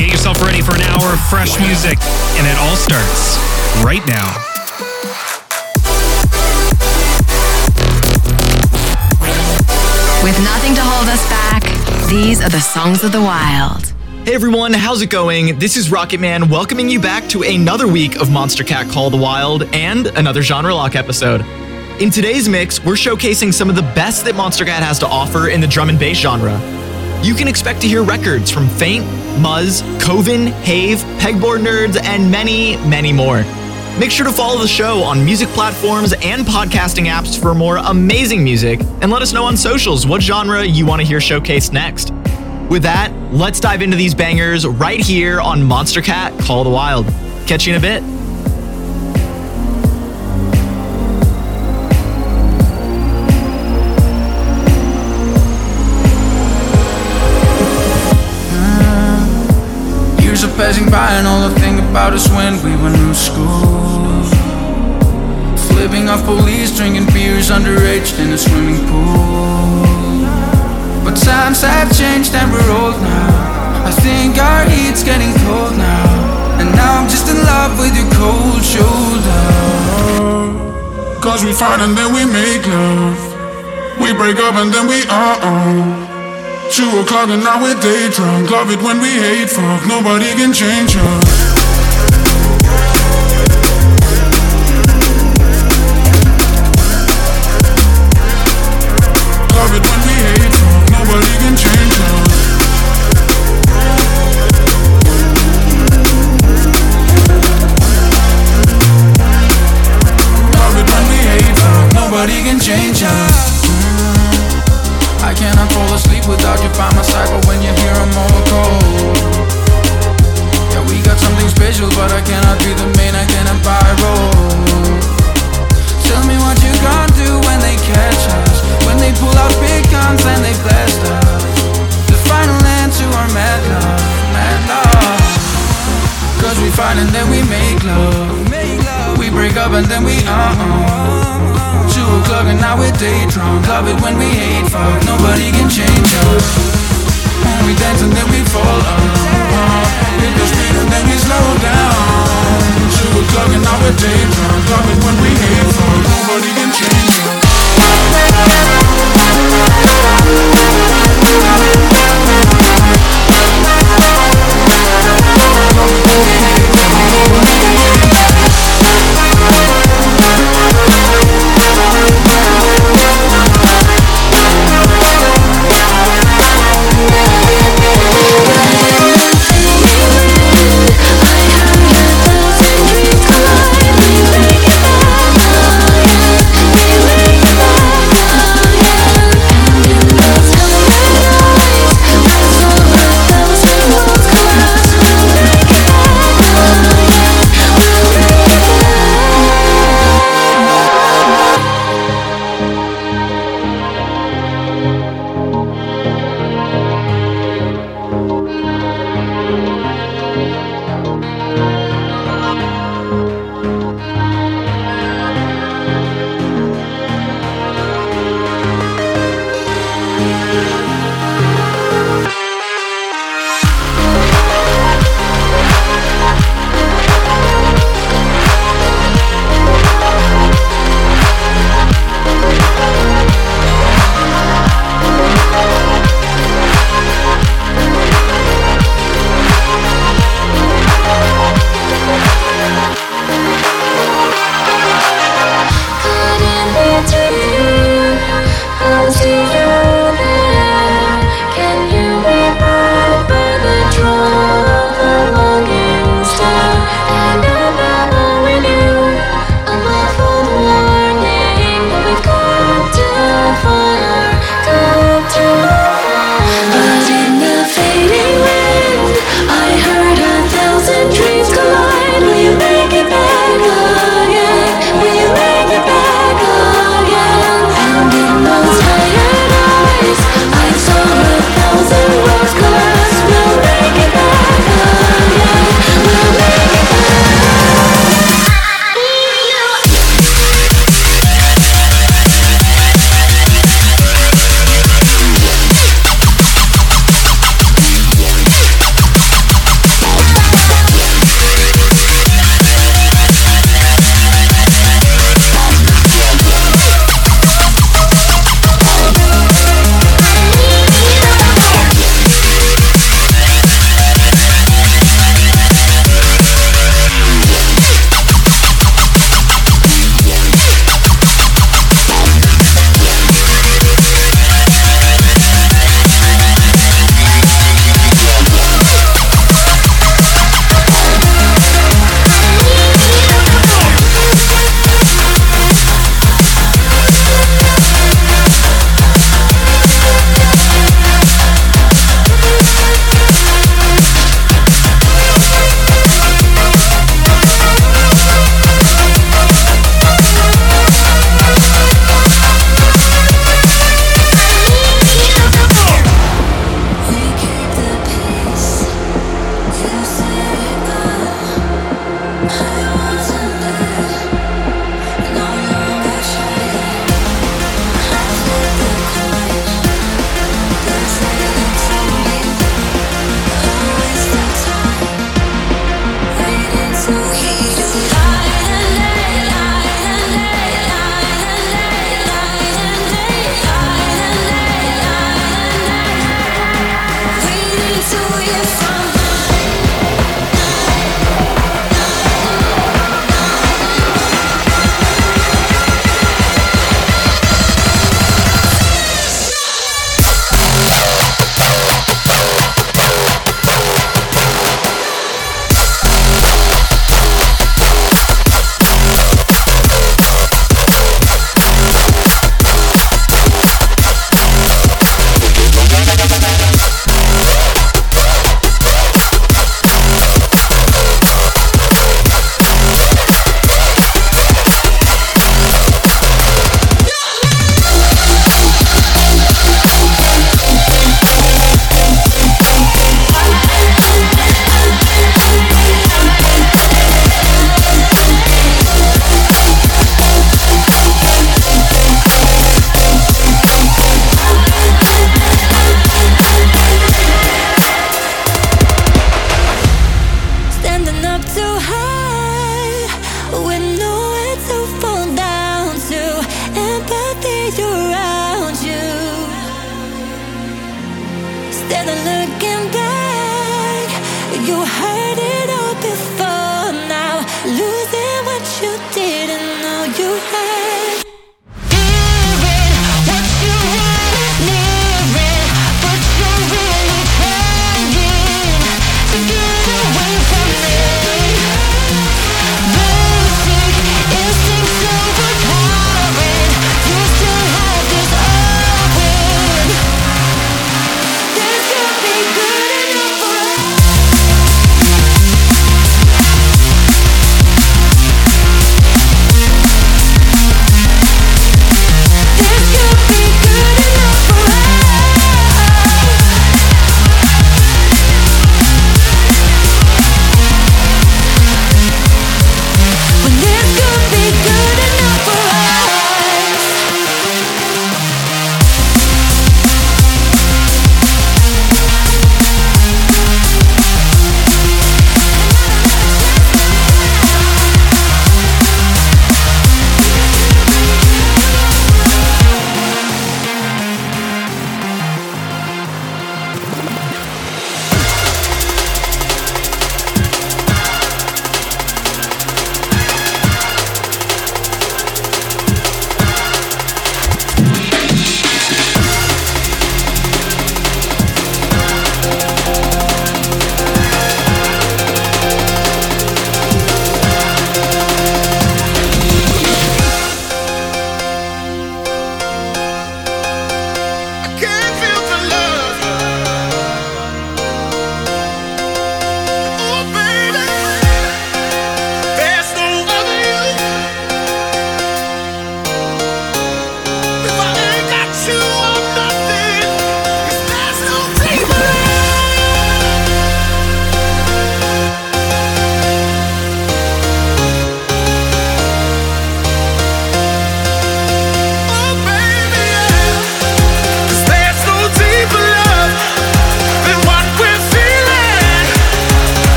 So get yourself ready for an hour of fresh music, and it all starts right now. With nothing to hold us back, these are the songs of the wild. Hey everyone, how's it going? This is Rocket Man welcoming you back to another week of Monstercat Call the Wild and another Genre Lock episode. In today's mix, we're showcasing some of the best that Monstercat has to offer in the drum and bass genre. You can expect to hear records from Feint, Muzz, Koven, hayve, Pegboard Nerds, and many, many more. Make sure to follow the show on music platforms and podcasting apps for more amazing music, and let us know on socials what genre you want to hear showcased next. With that, let's dive into these bangers right here on Monstercat Call the Wild. Catch you in a bit. Years are passing by and all I think about is when we were new school. Flipping off police, drinking beers underage in a swimming pool. But times have changed and we're old now. I think our heat's getting cold now. And now I'm just in love with your cold shoulder. Cause we fight and then we make love. We break up and then we oh. Two o'clock and now we're day drunk. Love it when we hate fuck. Nobody can change us.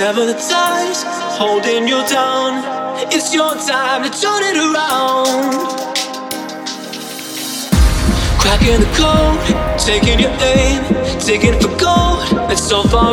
several times, holding you down. It's your time to turn it around. Cracking the code, taking your aim, taking for gold. It's so far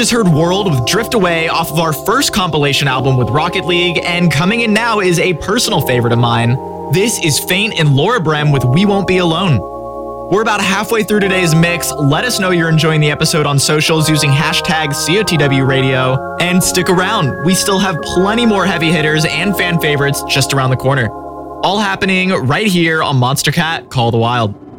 just heard WRLD with Drift Away off of our first compilation album with Rocket League, and coming in now is a personal favorite of mine. This is Feint and Laura Brehm with We Won't Be Alone. We're about halfway through today's mix. Let us know you're enjoying the episode on socials using hashtag COTW Radio. And stick around, we still have plenty more heavy hitters and fan favorites just around the corner. All happening right here on Monstercat Call the Wild.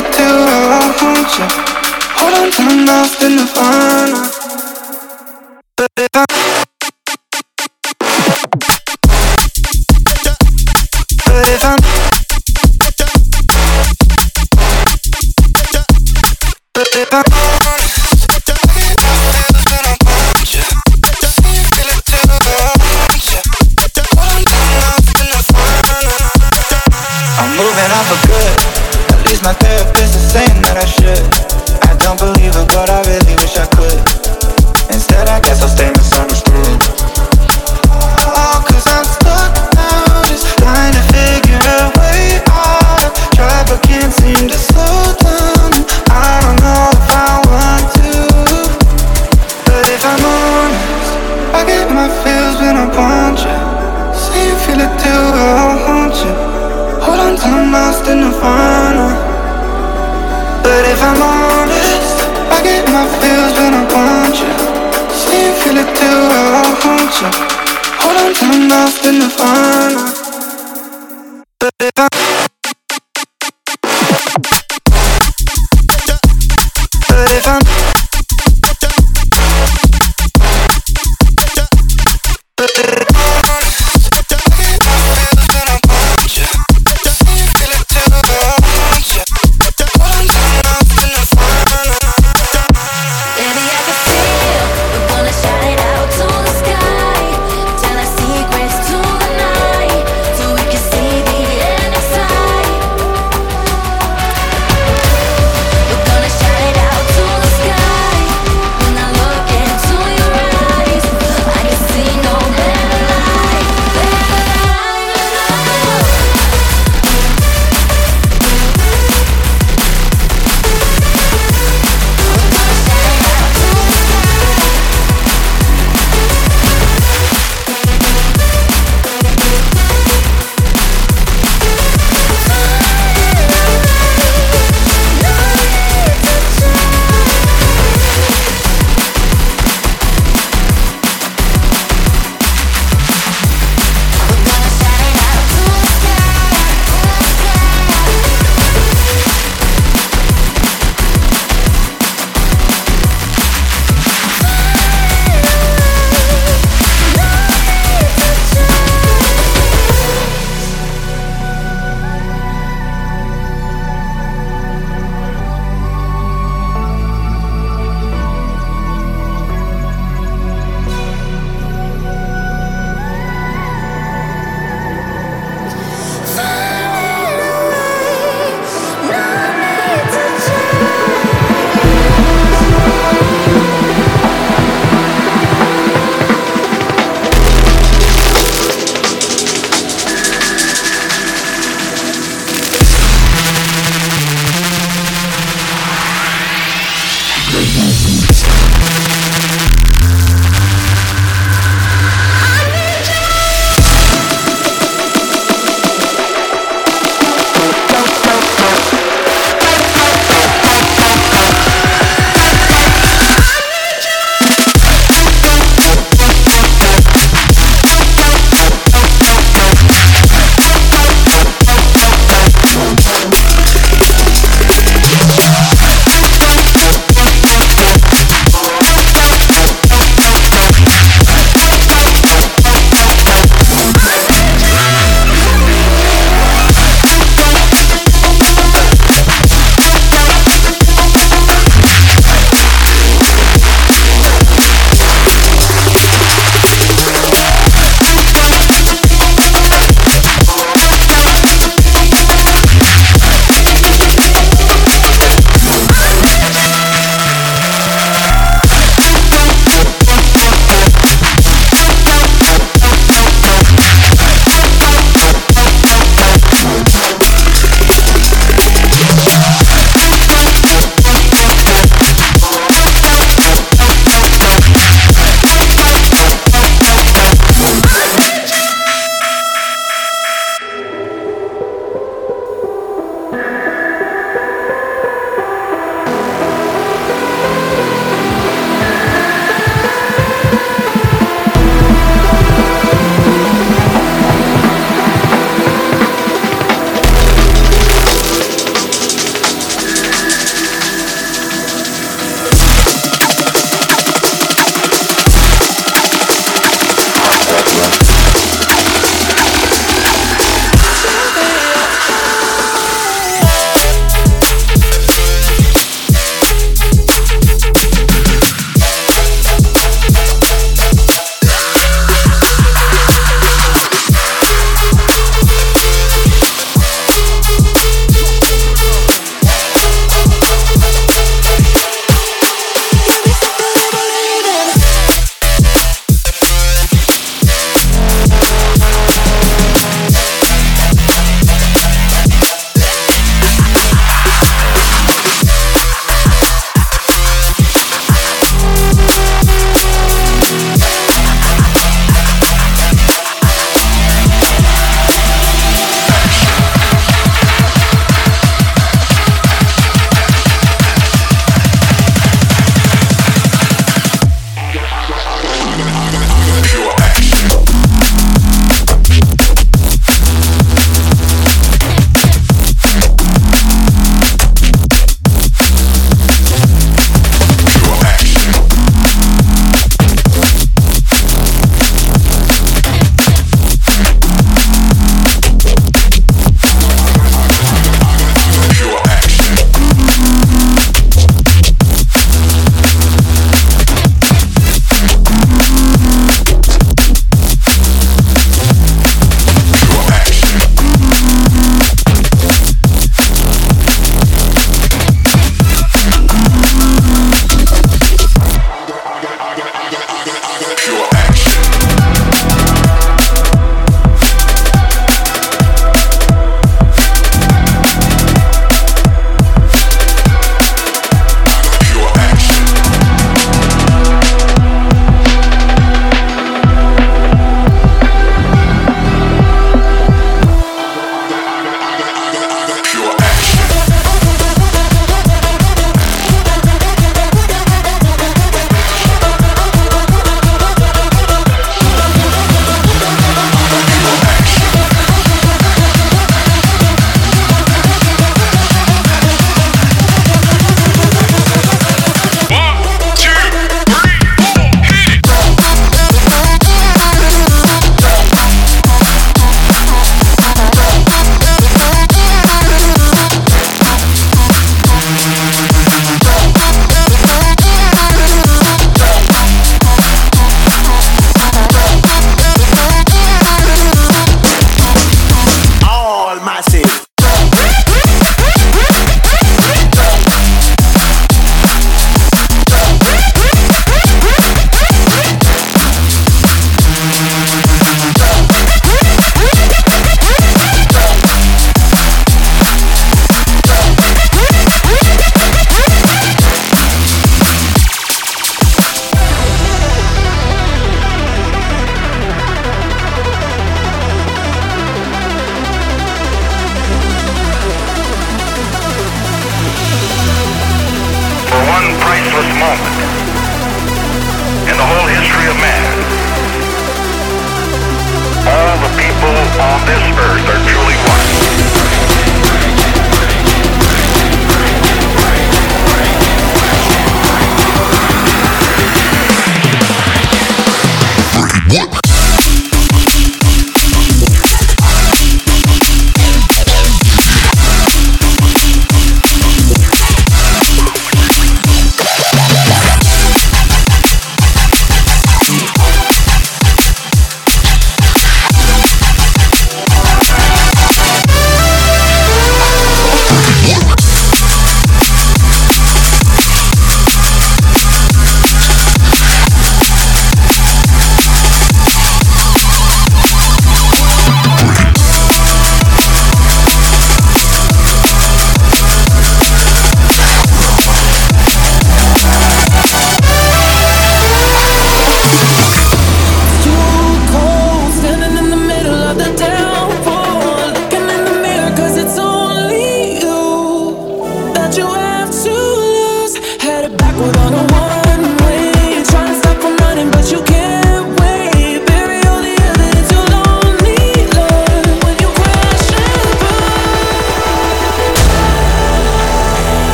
till I you. Hold on till I'm lost in the.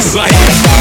Just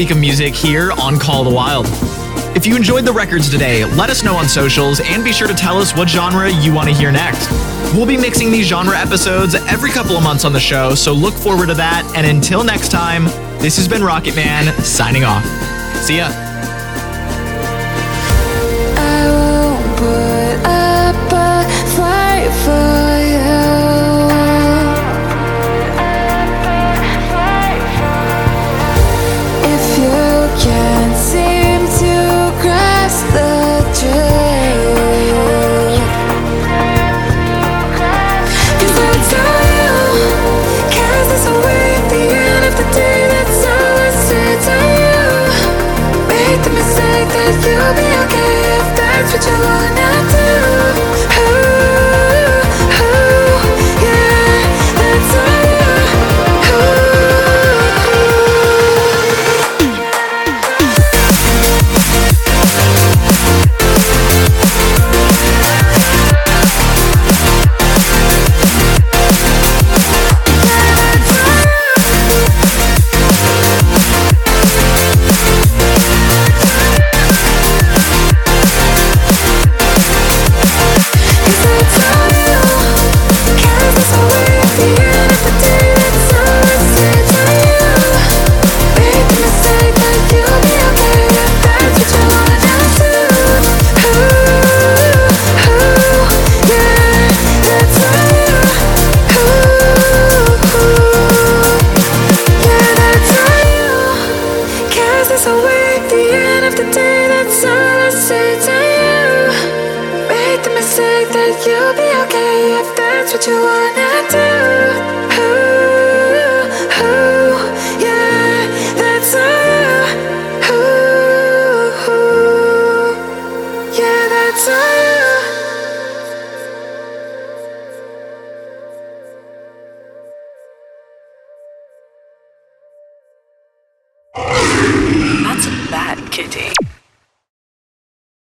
week of music here on Call the Wild. If you enjoyed the records today, let us know on socials and be sure to tell us what genre you want to hear next. We'll be mixing these genre episodes every couple of months on the show, so look forward to that. And until next time, this has been Rocket Man signing off. See ya.